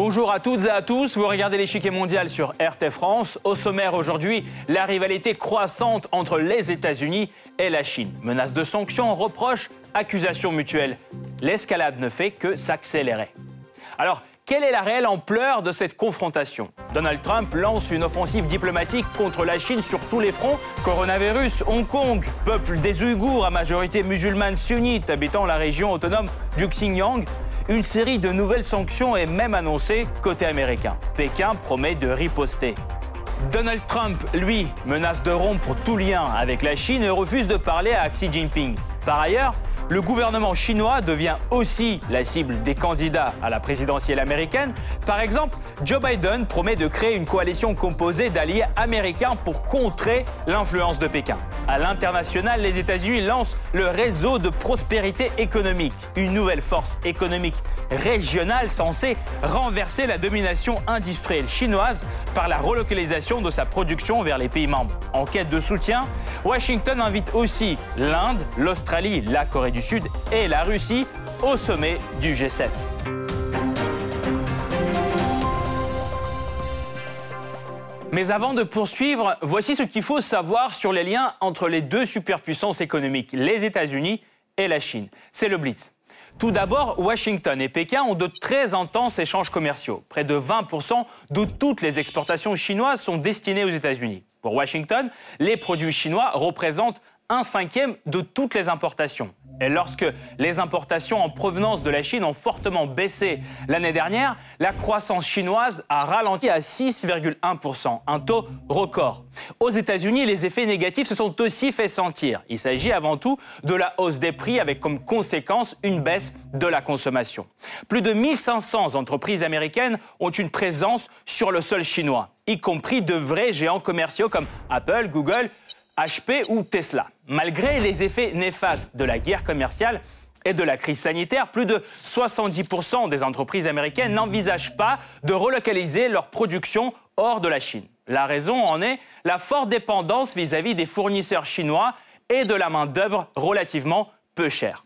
Bonjour à toutes et à tous, vous regardez l'échiquier mondial sur RT France. Au sommaire aujourd'hui, la rivalité croissante entre les États-Unis et la Chine. Menaces de sanctions, reproches, accusations mutuelles. L'escalade ne fait que s'accélérer. Alors, quelle est la réelle ampleur de cette confrontation? Donald Trump lance une offensive diplomatique contre la Chine sur tous les fronts. Coronavirus, Hong Kong, peuple des Ouïghours à majorité musulmane sunnite habitant la région autonome du Xinjiang. Une série de nouvelles sanctions est même annoncée côté américain. Pékin promet de riposter. Donald Trump, lui, menace de rompre tout lien avec la Chine et refuse de parler à Xi Jinping. Par ailleurs, le gouvernement chinois devient aussi la cible des candidats à la présidentielle américaine. Par exemple, Joe Biden promet de créer une coalition composée d'alliés américains pour contrer l'influence de Pékin. À l'international, les États-Unis lancent le réseau de prospérité économique, une nouvelle force économique régionale censée renverser la domination industrielle chinoise par la relocalisation de sa production vers les pays membres. En quête de soutien, Washington invite aussi l'Inde, l'Australie, la Corée du Sud et la Russie au sommet du G7. Mais avant de poursuivre, voici ce qu'il faut savoir sur les liens entre les deux superpuissances économiques, les États-Unis et la Chine. C'est le Blitz. Tout d'abord, Washington et Pékin ont de très intenses échanges commerciaux. Près de 20% de toutes les exportations chinoises sont destinées aux États-Unis. Pour Washington, les produits chinois représentent un cinquième de toutes les importations. Et lorsque les importations en provenance de la Chine ont fortement baissé l'année dernière, la croissance chinoise a ralenti à 6,1%, un taux record. Aux États-Unis, les effets négatifs se sont aussi fait sentir. Il s'agit avant tout de la hausse des prix avec comme conséquence une baisse de la consommation. Plus de 1500 entreprises américaines ont une présence sur le sol chinois, y compris de vrais géants commerciaux comme Apple, Google, HP ou Tesla. Malgré les effets néfastes de la guerre commerciale et de la crise sanitaire, plus de 70% des entreprises américaines n'envisagent pas de relocaliser leur production hors de la Chine. La raison en est la forte dépendance vis-à-vis des fournisseurs chinois et de la main-d'œuvre relativement peu chère.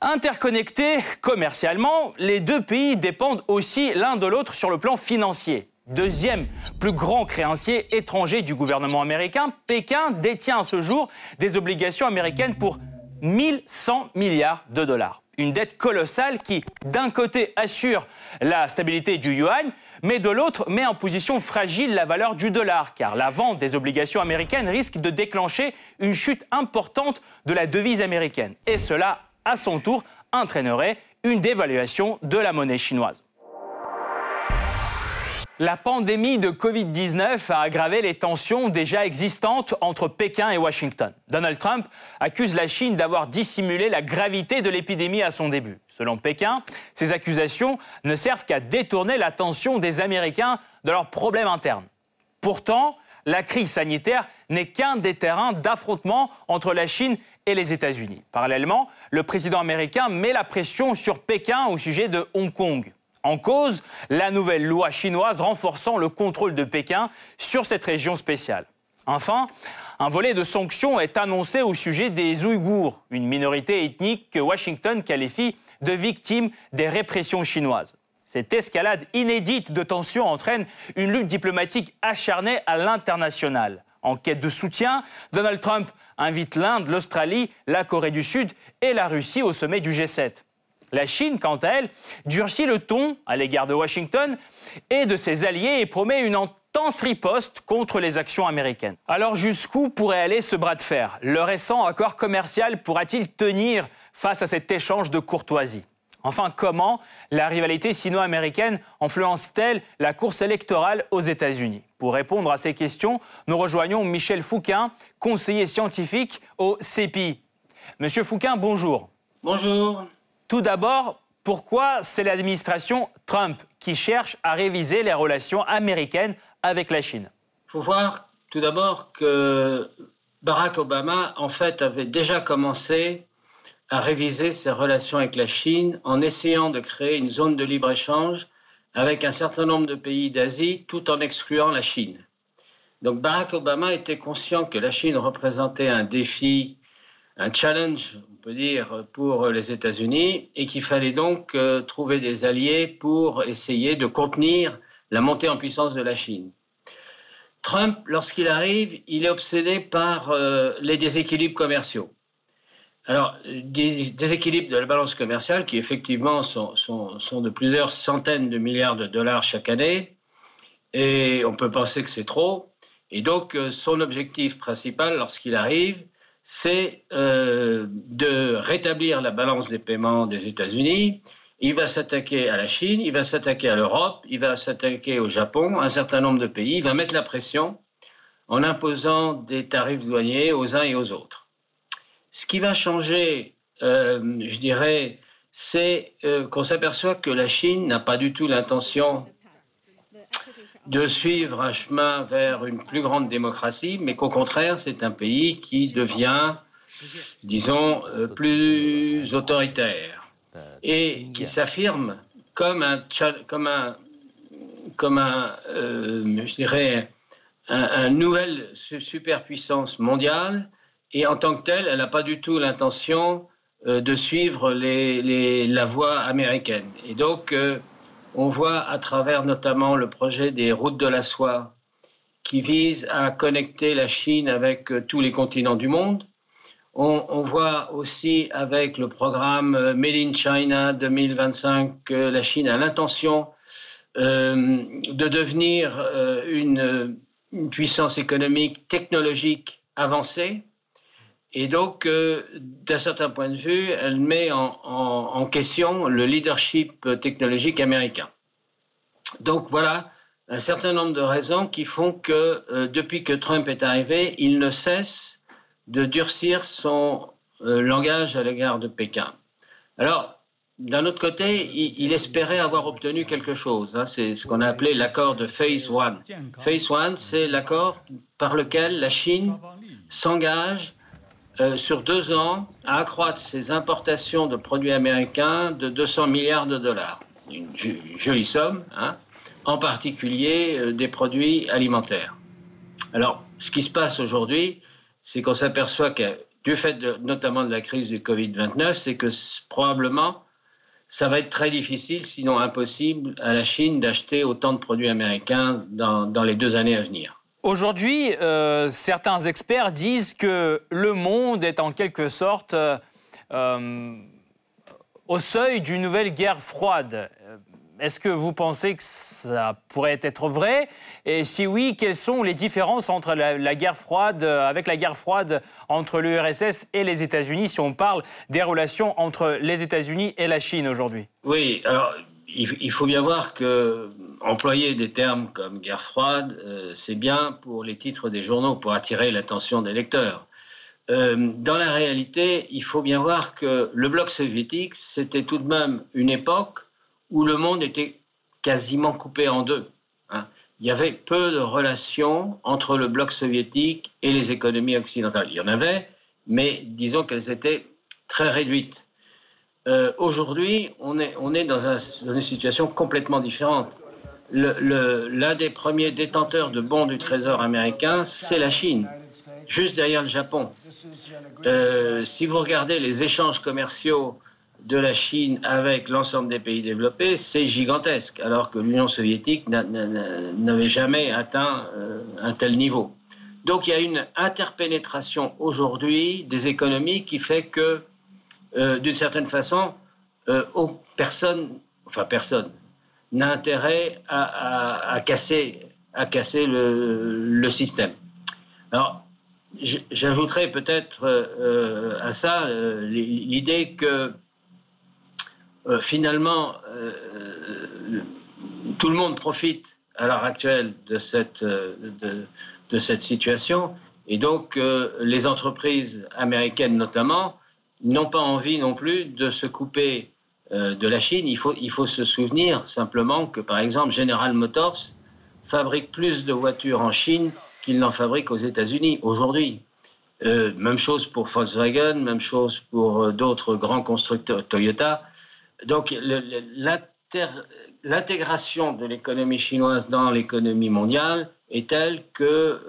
Interconnectés commercialement, les deux pays dépendent aussi l'un de l'autre sur le plan financier. Deuxième plus grand créancier étranger du gouvernement américain, Pékin détient à ce jour des obligations américaines pour 1100 milliards de dollars. Une dette colossale qui, d'un côté, assure la stabilité du yuan, mais de l'autre, met en position fragile la valeur du dollar, car la vente des obligations américaines risque de déclencher une chute importante de la devise américaine. Et cela, à son tour, entraînerait une dévaluation de la monnaie chinoise. La pandémie de Covid-19 a aggravé les tensions déjà existantes entre Pékin et Washington. Donald Trump accuse la Chine d'avoir dissimulé la gravité de l'épidémie à son début. Selon Pékin, ces accusations ne servent qu'à détourner l'attention des Américains de leurs problèmes internes. Pourtant, la crise sanitaire n'est qu'un des terrains d'affrontement entre la Chine et les États-Unis. Parallèlement, le président américain met la pression sur Pékin au sujet de Hong Kong. En cause, la nouvelle loi chinoise renforçant le contrôle de Pékin sur cette région spéciale. Enfin, un volet de sanctions est annoncé au sujet des Ouïghours, une minorité ethnique que Washington qualifie de victime des répressions chinoises. Cette escalade inédite de tensions entraîne une lutte diplomatique acharnée à l'international. En quête de soutien, Donald Trump invite l'Inde, l'Australie, la Corée du Sud et la Russie au sommet du G7. La Chine, quant à elle, durcit le ton à l'égard de Washington et de ses alliés et promet une intense riposte contre les actions américaines. Alors jusqu'où pourrait aller ce bras de fer? Le récent accord commercial pourra-t-il tenir face à cet échange de courtoisie? Enfin, comment la rivalité sino-américaine influence-t-elle la course électorale aux États-Unis? Pour répondre à ces questions, nous rejoignons Michel Fouquin, conseiller scientifique au CEPI. Monsieur Fouquin, bonjour. Bonjour. Tout d'abord, pourquoi c'est l'administration Trump qui cherche à réviser les relations américaines avec la Chine? Il faut voir tout d'abord que Barack Obama, en fait, avait déjà commencé à réviser ses relations avec la Chine en essayant de créer une zone de libre-échange avec un certain nombre de pays d'Asie tout en excluant la Chine. Donc Barack Obama était conscient que la Chine représentait un défi, un challenge peut dire, pour les États-Unis et qu'il fallait donc euh, trouver des alliés pour essayer de contenir la montée en puissance de la Chine. Trump, lorsqu'il arrive, il est obsédé par euh, les déséquilibres commerciaux. Alors, des déséquilibres de la balance commerciale qui effectivement sont, de plusieurs centaines de milliards de dollars chaque année, et on peut penser que c'est trop. Et donc, euh, son objectif principal lorsqu'il arrive, c'est euh, de rétablir la balance des paiements des États-Unis. Il va s'attaquer à la Chine, il va s'attaquer à l'Europe, il va s'attaquer au Japon, un certain nombre de pays. Il va mettre la pression en imposant des tarifs douaniers aux uns et aux autres. Ce qui va changer, euh, je dirais, c'est euh, qu'on s'aperçoit que la Chine n'a pas du tout l'intention de suivre un chemin vers une plus grande démocratie, mais qu'au contraire, c'est un pays qui devient, disons, euh, plus autoritaire et qui s'affirme comme un, comme un, comme un euh, je dirais, un, nouvelle superpuissance mondiale. Et en tant que telle, elle n'a pas du tout l'intention euh, de suivre la voie américaine. Et donc, on voit à travers notamment le projet des routes de la soie qui vise à connecter la Chine avec euh, tous les continents du monde. On, voit aussi avec le programme euh, Made in China 2025 que la Chine a l'intention euh, de devenir une, puissance économique technologique avancée. Et donc, d'un certain point de vue, elle met en, question le leadership technologique américain. Donc voilà un certain nombre de raisons qui font que euh, depuis que Trump est arrivé, il ne cesse de durcir son euh, langage à l'égard de Pékin. Alors, d'un autre côté, il, espérait avoir obtenu quelque chose. Hein. c'est ce qu'on a appelé l'accord de Phase One. Phase One, c'est l'accord par lequel la Chine s'engage euh, sur deux ans à accroître ses importations de produits américains de 200 milliards de dollars. Une, jolie somme, hein, en particulier euh, des produits alimentaires. Alors, ce qui se passe aujourd'hui, c'est qu'on s'aperçoit que, du fait notamment de la crise du Covid-29, c'est que probablement, ça va être très difficile, sinon impossible, à la Chine d'acheter autant de produits américains dans, dans les deux années à venir. Aujourd'hui, euh, certains experts disent que le monde est en quelque sorte euh, euh, au seuil d'une nouvelle guerre froide. Est-ce que vous pensez que ça pourrait être vrai? Et si oui, quelles sont les différences entre la, guerre froide, avec la guerre froide entre l'URSS et les États-Unis, si on parle des relations entre les États-Unis et la Chine aujourd'hui? Oui, il, faut bien voir que employer des termes comme guerre froide, euh, c'est bien pour les titres des journaux, pour attirer l'attention des lecteurs. Euh, dans la réalité, il faut bien voir que le bloc soviétique, c'était tout de même une époque où le monde était quasiment coupé en deux. Hein. Il y avait peu de relations entre le bloc soviétique et les économies occidentales. Il y en avait, mais disons qu'elles étaient très réduites. Euh, aujourd'hui, on est, dans, une situation complètement différente. L'un des premiers détenteurs de bons du Trésor américain, c'est la Chine, juste derrière le Japon. Euh, si vous regardez les échanges commerciaux de la Chine avec l'ensemble des pays développés, c'est gigantesque, alors que l'Union soviétique n'avait jamais atteint euh, un tel niveau. Donc il y a une interpénétration aujourd'hui des économies qui fait que euh, d'une certaine façon, euh, personne, enfin personne, n'a intérêt à, casser, à casser le, système. Alors, j'ajouterais peut-être euh, à ça l'idée que finalement, tout le monde profite à l'heure actuelle de cette, de, de cette situation. Et donc, les entreprises américaines notamment n'ont pas envie non plus de se couper euh, de la Chine. Il faut, il faut se souvenir simplement que, par exemple, General Motors fabrique plus de voitures en Chine qu'il n'en fabrique aux États-Unis aujourd'hui. Euh, même chose pour Volkswagen, même chose pour euh, d'autres grands constructeurs, Toyota. Donc l'intégration de l'économie chinoise dans l'économie mondiale est telle que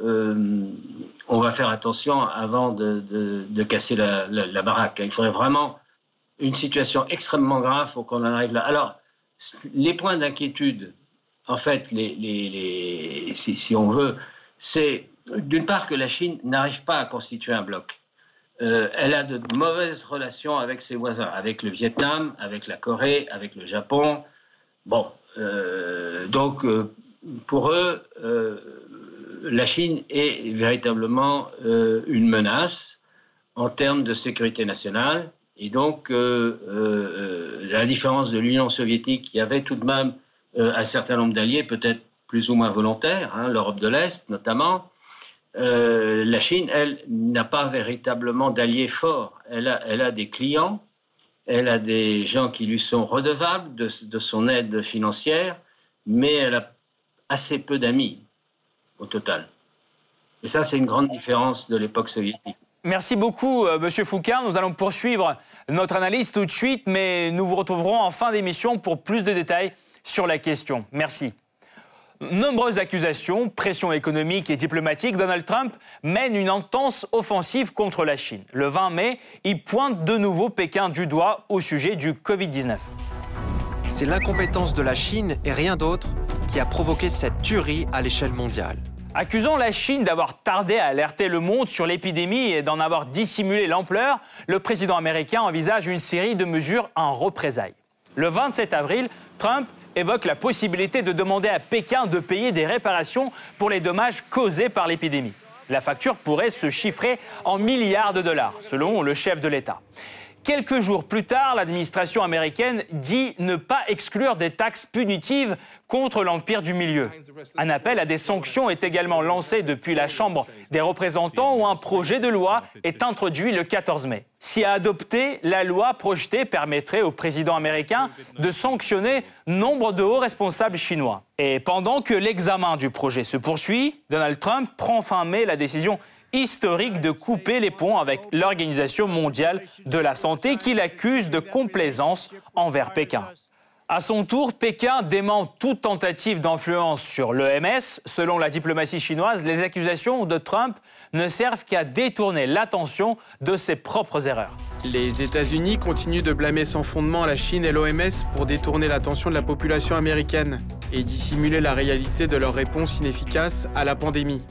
on va faire attention avant de, casser la, baraque. Il faudrait vraiment une situation extrêmement grave pour qu'on en arrive là. Alors, les points d'inquiétude, en fait, les, si, on veut, c'est d'une part que la Chine n'arrive pas à constituer un bloc. Euh, elle a de mauvaises relations avec ses voisins, avec le Vietnam, avec la Corée, avec le Japon. Bon, euh, donc euh, pour eux, la Chine est véritablement une menace en termes de sécurité nationale. Et donc, la différence de l'Union soviétique, qui avait tout de même un certain nombre d'alliés, peut-être plus ou moins volontaires, hein, l'Europe de l'Est notamment, euh, la Chine, elle, n'a pas véritablement d'alliés forts. Elle a, elle a, des clients, elle a des gens qui lui sont redevables de, son aide financière, mais elle a assez peu d'amis au total. Et ça, c'est une grande différence de l'époque soviétique. Merci beaucoup, euh, Monsieur Foucault. Nous allons poursuivre notre analyse tout de suite, mais nous vous retrouverons en fin d'émission pour plus de détails sur la question. Merci. Nombreuses accusations, pression économique et diplomatique, Donald Trump mène une intense offensive contre la Chine. Le 20 mai, il pointe de nouveau Pékin du doigt au sujet du Covid-19. C'est l'incompétence de la Chine et rien d'autre qui a provoqué cette tuerie à l'échelle mondiale. Accusant la Chine d'avoir tardé à alerter le monde sur l'épidémie et d'en avoir dissimulé l'ampleur, le président américain envisage une série de mesures en représailles. Le 27 avril, Trump évoque la possibilité de demander à Pékin de payer des réparations pour les dommages causés par l'épidémie. La facture pourrait se chiffrer en milliards de dollars, selon le chef de l'État. Quelques jours plus tard, l'administration américaine dit ne pas exclure des taxes punitives contre l'Empire du Milieu. Un appel à des sanctions est également lancé depuis la Chambre des représentants où un projet de loi est introduit le 14 mai. Si adopté, la loi projetée permettrait au président américain de sanctionner nombre de hauts responsables chinois. Et pendant que l'examen du projet se poursuit, Donald Trump prend fin mai la décision historique de couper les ponts avec l'Organisation mondiale de la santé qui l'accuse de complaisance envers Pékin. À son tour, Pékin dément toute tentative d'influence sur l'EMS. Selon la diplomatie chinoise, les accusations de Trump ne servent qu'à détourner l'attention de ses propres erreurs. Les États-Unis continuent de blâmer sans fondement la Chine et l'OMS pour détourner l'attention de la population américaine et dissimuler la réalité de leur réponse inefficace à la pandémie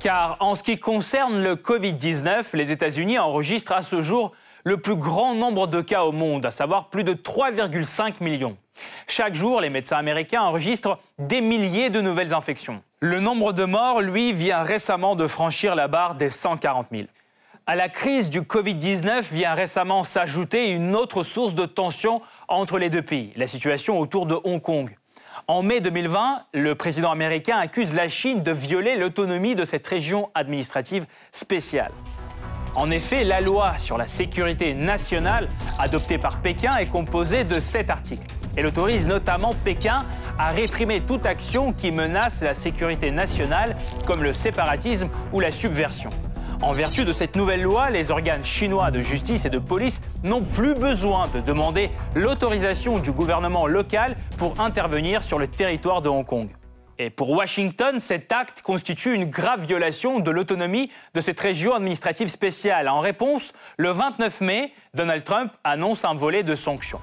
car en ce qui concerne le Covid-19, les États-Unis enregistrent à ce jour le plus grand nombre de cas au monde, à savoir plus de 3,5 millions. Chaque jour, les médecins américains enregistrent des milliers de nouvelles infections. Le nombre de morts, lui, vient récemment de franchir la barre des 140 000. À la crise du Covid-19 vient récemment s'ajouter une autre source de tension entre les deux pays, la situation autour de Hong Kong. En mai 2020, le président américain accuse la Chine de violer l'autonomie de cette région administrative spéciale. En effet, la loi sur la sécurité nationale adoptée par Pékin est composée de sept articles. Elle autorise notamment Pékin à réprimer toute action qui menace la sécurité nationale, comme le séparatisme ou la subversion. En vertu de cette nouvelle loi, les organes chinois de justice et de police n'ont plus besoin de demander l'autorisation du gouvernement local pour intervenir sur le territoire de Hong Kong. Et pour Washington, cet acte constitue une grave violation de l'autonomie de cette région administrative spéciale. En réponse, le 29 mai, Donald Trump annonce un volet de sanctions.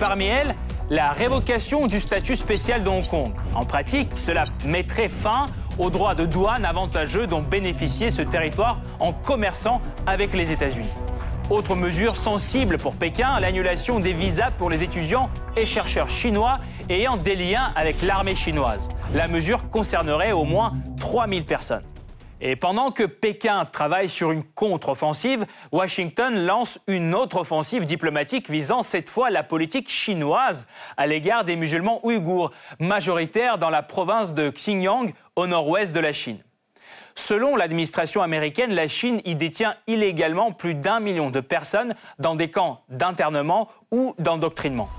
Parmi elles, la révocation du statut spécial de Hong Kong. En pratique, cela mettrait fin aux droits de douane avantageux dont bénéficiait ce territoire en commerçant avec les États-Unis. Autre mesure sensible pour Pékin, l'annulation des visas pour les étudiants et chercheurs chinois ayant des liens avec l'armée chinoise. La mesure concernerait au moins 3000 personnes. Et pendant que Pékin travaille sur une contre-offensive, Washington lance une autre offensive diplomatique visant cette fois la politique chinoise à l'égard des musulmans ouïghours, majoritaires dans la province de Xinjiang au nord-ouest de la Chine. Selon l'administration américaine, la Chine y détient illégalement plus d'un million de personnes dans des camps d'internement ou d'endoctrinement.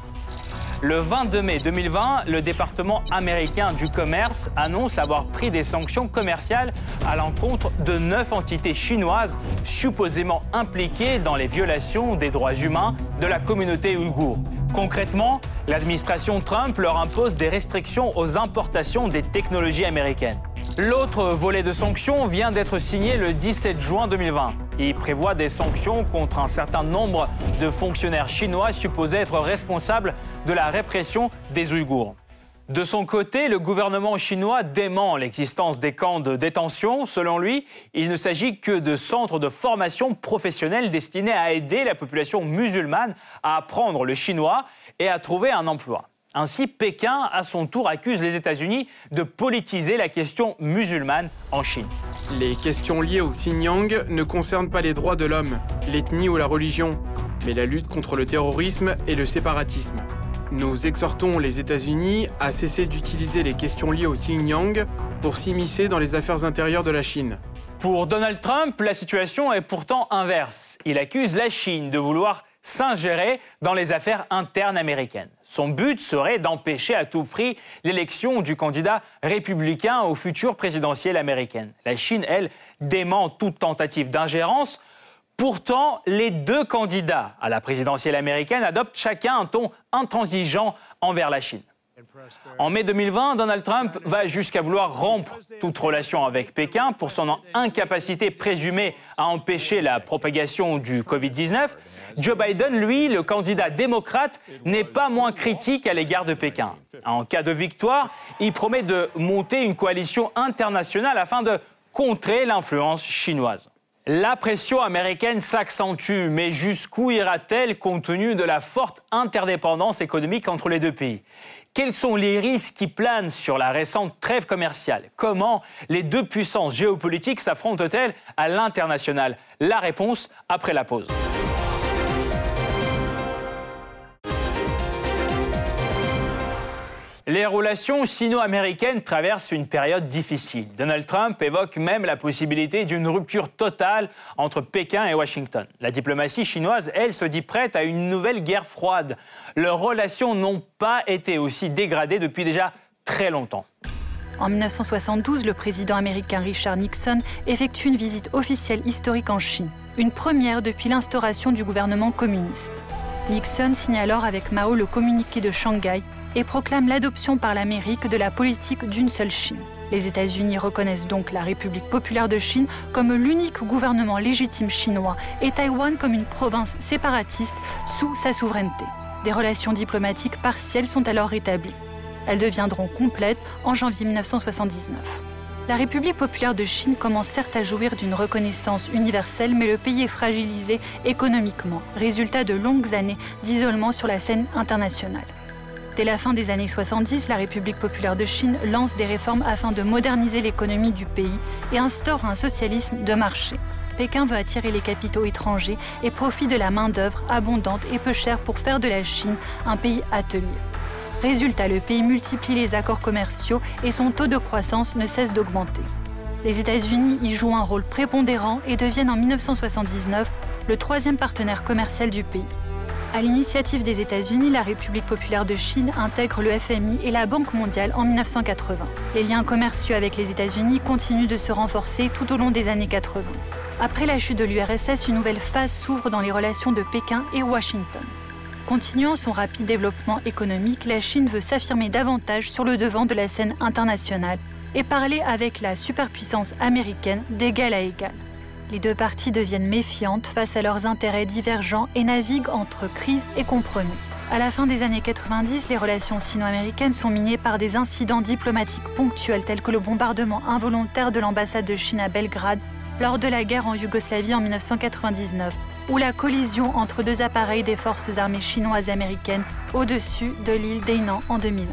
Le 22 mai 2020, le département américain du commerce annonce avoir pris des sanctions commerciales à l'encontre de neuf entités chinoises supposément impliquées dans les violations des droits humains de la communauté ouïghour. Concrètement, l'administration Trump leur impose des restrictions aux importations des technologies américaines. L'autre volet de sanctions vient d'être signé le 17 juin 2020. Il prévoit des sanctions contre un certain nombre de fonctionnaires chinois supposés être responsables de la répression des Ouïghours. De son côté, le gouvernement chinois dément l'existence des camps de détention. Selon lui, il ne s'agit que de centres de formation professionnelle destinés à aider la population musulmane à apprendre le chinois et à trouver un emploi. Ainsi, Pékin, à son tour, accuse les États-Unis de politiser la question musulmane en Chine. Les questions liées au Xinjiang ne concernent pas les droits de l'homme, l'ethnie ou la religion, mais la lutte contre le terrorisme et le séparatisme. Nous exhortons les États-Unis à cesser d'utiliser les questions liées au Xinjiang pour s'immiscer dans les affaires intérieures de la Chine. Pour Donald Trump, la situation est pourtant inverse. Il accuse la Chine de vouloir s'ingérer dans les affaires internes américaines. Son but serait d'empêcher à tout prix l'élection du candidat républicain au futur présidentiel américaine. La Chine, elle, dément toute tentative d'ingérence Pourtant, les deux candidats à la présidentielle américaine adoptent chacun un ton intransigeant envers la Chine. En mai 2020, Donald Trump va jusqu'à vouloir rompre toute relation avec Pékin pour son incapacité présumée à empêcher la propagation du Covid-19. Joe Biden, lui, le candidat démocrate, n'est pas moins critique à l'égard de Pékin. En cas de victoire, il promet de monter une coalition internationale afin de contrer l'influence chinoise. La pression américaine s'accentue, mais jusqu'où ira-t-elle compte tenu de la forte interdépendance économique entre les deux pays? Quels sont les risques qui planent sur la récente trêve commerciale? Comment les deux puissances géopolitiques s'affrontent-elles à l'international? La réponse après la pause. Les relations sino-américaines traversent une période difficile. Donald Trump évoque même la possibilité d'une rupture totale entre Pékin et Washington. La diplomatie chinoise, elle, se dit prête à une nouvelle guerre froide. Leurs relations n'ont pas été aussi dégradées depuis déjà très longtemps. En 1972, le président américain Richard Nixon effectue une visite officielle historique en Chine, une première depuis l'instauration du gouvernement communiste. Nixon signe alors avec Mao le communiqué de Shanghai et proclame l'adoption par l'Amérique de la politique d'une seule Chine. Les États-Unis reconnaissent donc la République populaire de Chine comme l'unique gouvernement légitime chinois et Taïwan comme une province séparatiste sous sa souveraineté. Des relations diplomatiques partielles sont alors rétablies. Elles deviendront complètes en janvier 1979. La République populaire de Chine commence certes à jouir d'une reconnaissance universelle, mais le pays est fragilisé économiquement, résultat de longues années d'isolement sur la scène internationale. Dès la fin des années 70, la République populaire de Chine lance des réformes afin de moderniser l'économie du pays et instaure un socialisme de marché. Pékin veut attirer les capitaux étrangers et profite de la main-d'œuvre abondante et peu chère pour faire de la Chine un pays atelier. Résultat, le pays multiplie les accords commerciaux et son taux de croissance ne cesse d'augmenter. Les États-Unis y jouent un rôle prépondérant et deviennent en 1979 le troisième partenaire commercial du pays. À l'initiative des États-Unis, la République populaire de Chine intègre le FMI et la Banque mondiale en 1980. Les liens commerciaux avec les États-Unis continuent de se renforcer tout au long des années 80. Après la chute de l'URSS, une nouvelle phase s'ouvre dans les relations de Pékin et Washington. Continuant son rapide développement économique, la Chine veut s'affirmer davantage sur le devant de la scène internationale et parler avec la superpuissance américaine d'égal à égal. Les deux parties deviennent méfiantes face à leurs intérêts divergents et naviguent entre crise et compromis. À la fin des années 90, les relations sino-américaines sont minées par des incidents diplomatiques ponctuels tels que le bombardement involontaire de l'ambassade de Chine à Belgrade lors de la guerre en Yougoslavie en 1999 ou la collision entre deux appareils des forces armées chinoises américaines au-dessus de l'île d'Einan en 2001.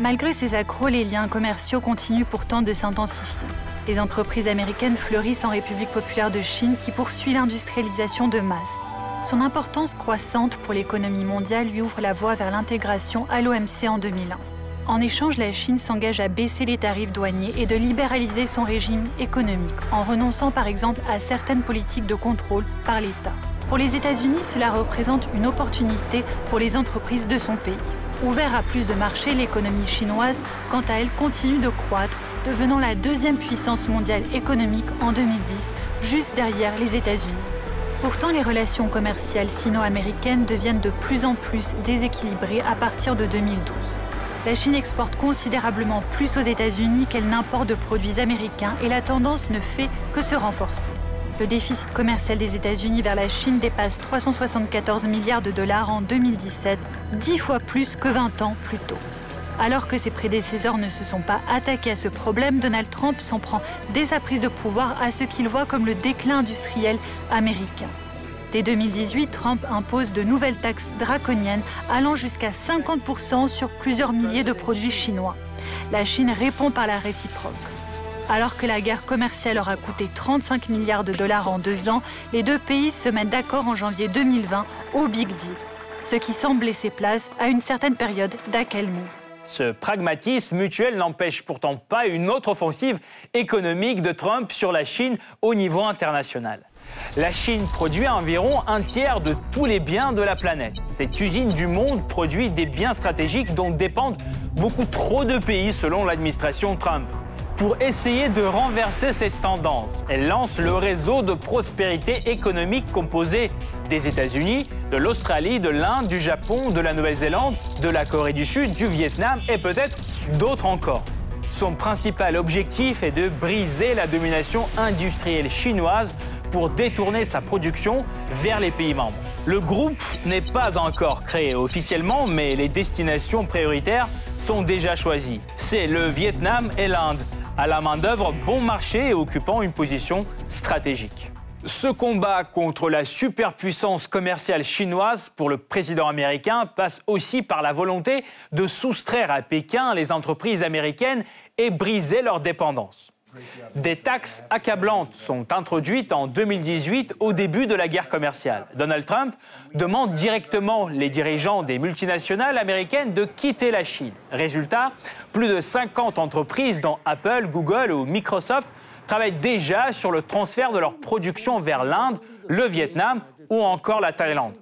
Malgré ces accros, les liens commerciaux continuent pourtant de s'intensifier. Les entreprises américaines fleurissent en République populaire de Chine qui poursuit l'industrialisation de masse. Son importance croissante pour l'économie mondiale lui ouvre la voie vers l'intégration à l'OMC en 2001. En échange, la Chine s'engage à baisser les tarifs douaniers et de libéraliser son régime économique, en renonçant par exemple à certaines politiques de contrôle par l'État. Pour les États-Unis, cela représente une opportunité pour les entreprises de son pays. Ouvert à plus de marchés, l'économie chinoise, quant à elle, continue de croître, devenant la deuxième puissance mondiale économique en 2010, juste derrière les États-Unis. Pourtant, les relations commerciales sino-américaines deviennent de plus en plus déséquilibrées à partir de 2012. La Chine exporte considérablement plus aux États-Unis qu'elle n'importe de produits américains et la tendance ne fait que se renforcer. Le déficit commercial des États-Unis vers la Chine dépasse 374 milliards de dollars en 2017, dix fois plus que 20 ans plus tôt. Alors que ses prédécesseurs ne se sont pas attaqués à ce problème, Donald Trump s'en prend dès sa prise de pouvoir à ce qu'il voit comme le déclin industriel américain. Dès 2018, Trump impose de nouvelles taxes draconiennes allant jusqu'à 50% sur plusieurs milliers de produits chinois. La Chine répond par la réciproque. Alors que la guerre commerciale aura coûté 35 milliards de dollars en deux ans, les deux pays se mettent d'accord en janvier 2020 au Big Deal, ce qui semble laisser place à une certaine période d'accalmie. Ce pragmatisme mutuel n'empêche pourtant pas une autre offensive économique de Trump sur la Chine au niveau international. La Chine produit environ un tiers de tous les biens de la planète. Cette usine du monde produit des biens stratégiques dont dépendent beaucoup trop de pays selon l'administration Trump. Pour essayer de renverser cette tendance, elle lance le réseau de prospérité économique composé des États-Unis, de l'Australie, de l'Inde, du Japon, de la Nouvelle-Zélande, de la Corée du Sud, du Vietnam et peut-être d'autres encore. Son principal objectif est de briser la domination industrielle chinoise pour détourner sa production vers les pays membres. Le groupe n'est pas encore créé officiellement, mais les destinations prioritaires sont déjà choisies. C'est le Vietnam et l'Inde, à la main-d'œuvre bon marché et occupant une position stratégique. Ce combat contre la superpuissance commerciale chinoise pour le président américain passe aussi par la volonté de soustraire à Pékin les entreprises américaines et briser leur dépendance. Des taxes accablantes sont introduites en 2018 au début de la guerre commerciale. Donald Trump demande directement les dirigeants des multinationales américaines de quitter la Chine. Résultat, plus de 50 entreprises dont Apple, Google ou Microsoft travaillent déjà sur le transfert de leur production vers l'Inde, le Vietnam ou encore la Thaïlande.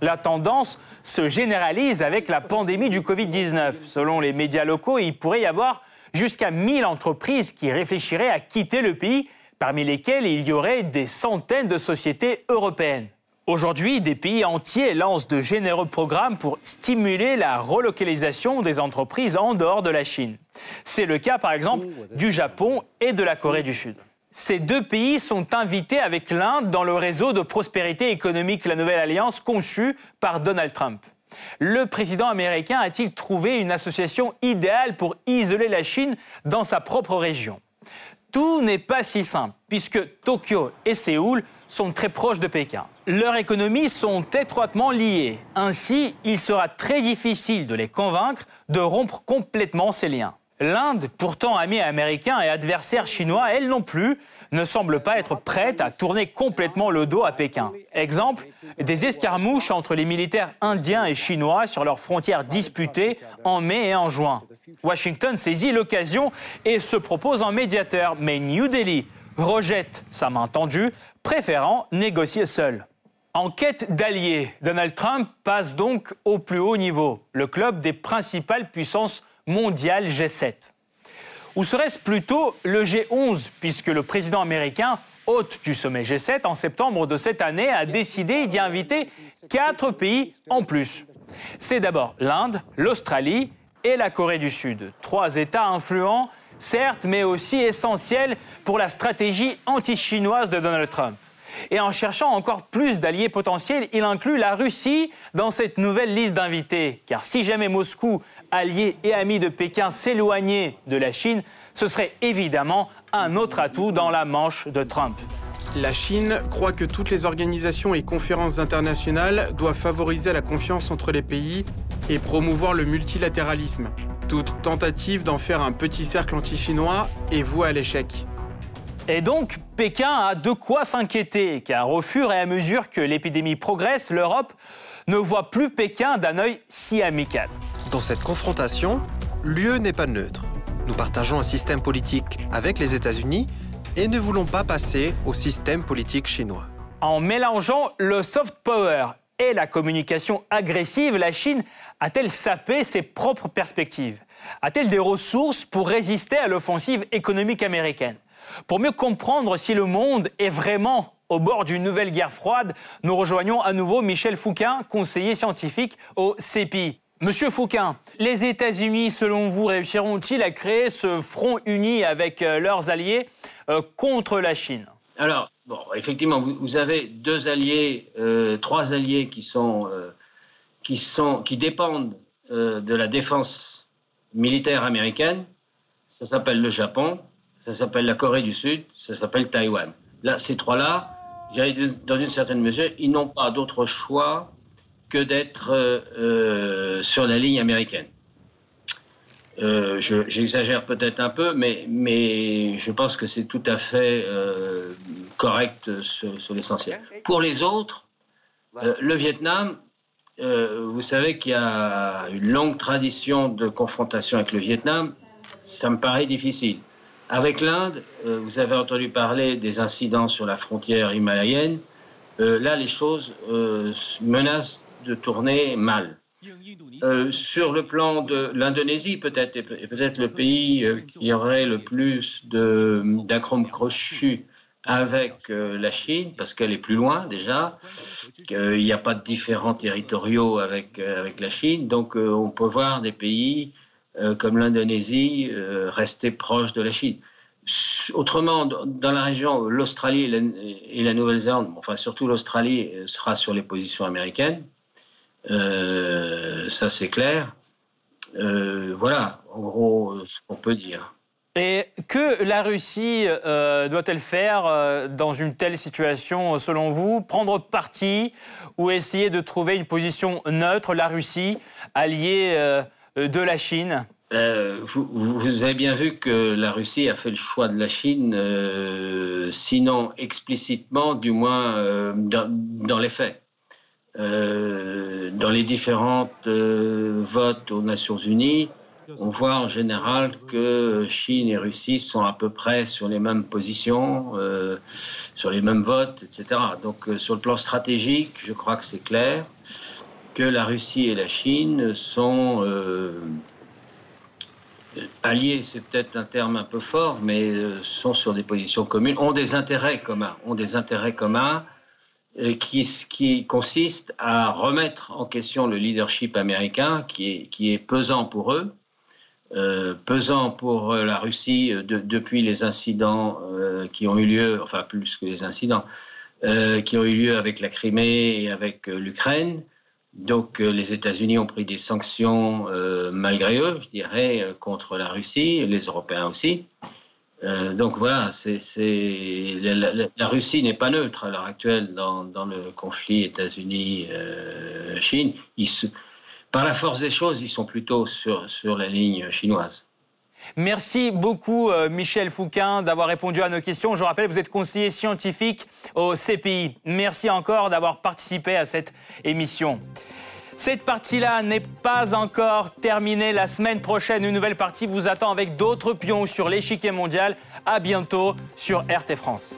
La tendance se généralise avec la pandémie du Covid-19. Selon les médias locaux, il pourrait y avoir jusqu'à 1000 entreprises qui réfléchiraient à quitter le pays, parmi lesquelles il y aurait des centaines de sociétés européennes. Aujourd'hui, des pays entiers lancent de généreux programmes pour stimuler la relocalisation des entreprises en dehors de la Chine. C'est le cas par exemple du Japon et de la Corée du Sud. Ces deux pays sont invités avec l'Inde dans le réseau de prospérité économique La Nouvelle Alliance conçu par Donald Trump. Le président américain a-t-il trouvé une association idéale pour isoler la Chine dans sa propre région? Tout n'est pas si simple, puisque Tokyo et Séoul sont très proches de Pékin. Leurs économies sont étroitement liées. Ainsi, il sera très difficile de les convaincre de rompre complètement ces liens. L'Inde, pourtant ami américain et adversaire chinois, elle non plus, ne semble pas être prête à tourner complètement le dos à Pékin. Exemple, des escarmouches entre les militaires indiens et chinois sur leurs frontières disputées en mai et en juin. Washington saisit l'occasion et se propose en médiateur, mais New Delhi rejette sa main tendue, préférant négocier seul. En quête d'alliés, Donald Trump passe donc au plus haut niveau, le club des principales puissances mondiales G7. Ou serait-ce plutôt le G11, puisque le président américain, hôte du sommet G7 en septembre de cette année, a décidé d'y inviter quatre pays en plus. C'est d'abord l'Inde, l'Australie et la Corée du Sud. Trois États influents, certes, mais aussi essentiels pour la stratégie anti-chinoise de Donald Trump. Et en cherchant encore plus d'alliés potentiels, il inclut la Russie dans cette nouvelle liste d'invités. Car si jamais Moscou alliés et amis de Pékin s'éloigner de la Chine, ce serait évidemment un autre atout dans la manche de Trump. La Chine croit que toutes les organisations et conférences internationales doivent favoriser la confiance entre les pays et promouvoir le multilatéralisme. Toute tentative d'en faire un petit cercle anti-chinois est vouée à l'échec. Et donc, Pékin a de quoi s'inquiéter, car au fur et à mesure que l'épidémie progresse, l'Europe ne voit plus Pékin d'un œil si amical. Dans cette confrontation, l'UE n'est pas neutre. Nous partageons un système politique avec les États-Unis et ne voulons pas passer au système politique chinois. En mélangeant le soft power et la communication agressive, la Chine a-t-elle sapé ses propres perspectives? A-t-elle des ressources pour résister à l'offensive économique américaine? Pour mieux comprendre si le monde est vraiment au bord d'une nouvelle guerre froide, nous rejoignons à nouveau Michel Fouquin, conseiller scientifique au CEPI. Monsieur Fouquin, les États-Unis, selon vous, réussiront-ils à créer ce front uni avec euh, leurs alliés euh, contre la Chine? Alors, bon, effectivement, vous, avez deux alliés, trois alliés qui sont, qui sont, qui dépendent de la défense militaire américaine. Ça s'appelle le Japon, ça s'appelle la Corée du Sud, ça s'appelle Taïwan. Là, ces trois-là, dans une certaine mesure, ils n'ont pas d'autre choix que d'être euh, euh, sur la ligne américaine. Euh, j'exagère peut-être un peu, mais, je pense que c'est tout à fait correct sur, sur l'essentiel. Pour les autres, le Vietnam, vous savez qu'il y a une longue tradition de confrontation avec le Vietnam. Ça me paraît difficile. Avec l'Inde, euh, vous avez entendu parler des incidents sur la frontière himalayenne. Euh, là, les choses euh, menacent de tourner mal. sur le plan de l'Indonésie, peut-être, peut-être le pays qui aurait le plus d'acromes crochus avec la Chine, parce qu'elle est plus loin déjà, qu'il n'y a pas de différents territoriaux avec, avec la Chine. Donc on peut voir des pays comme l'Indonésie, euh, rester proche de la Chine. Autrement, dans la région, l'Australie et la, Nouvelle-Zélande, enfin surtout l'Australie, euh, sera sur les positions américaines. ça, c'est clair. voilà, en gros, ce qu'on peut dire. Et que la Russie doit-elle faire dans une telle situation, selon vous? Prendre parti ou essayer de trouver une position neutre, la Russie, alliée euh, de la Chine euh, vous, avez bien vu que la Russie a fait le choix de la Chine, euh, sinon explicitement, du moins dans, les faits. dans les différentes votes aux Nations Unies, on voit en général que Chine et Russie sont à peu près sur les mêmes positions, sur les mêmes votes, etc. Donc sur le plan stratégique, je crois que c'est clair que la Russie et la Chine sont euh, alliés, c'est peut-être un terme un peu fort, mais euh, sont sur des positions communes, ont des intérêts communs, ont des intérêts communs euh, qui, consistent à remettre en question le leadership américain qui est pesant pour eux, pesant pour la Russie depuis les incidents qui ont eu lieu, enfin plus que les incidents, qui ont eu lieu avec la Crimée et avec l'Ukraine, donc euh, les États-Unis ont pris des sanctions euh, malgré eux, je dirais, euh, contre la Russie, les Européens aussi. donc voilà, la, Russie n'est pas neutre à l'heure actuelle dans, le conflit États-Unis-Chine. par la force des choses, ils sont plutôt sur, sur la ligne chinoise. Merci beaucoup, euh, Michel Fouquin, d'avoir répondu à nos questions. Je rappelle, vous êtes conseiller scientifique au CPI. Merci encore d'avoir participé à cette émission. Cette partie-là n'est pas encore terminée. La semaine prochaine, une nouvelle partie vous attend avec d'autres pions sur l'échiquier mondial. À bientôt sur RT France.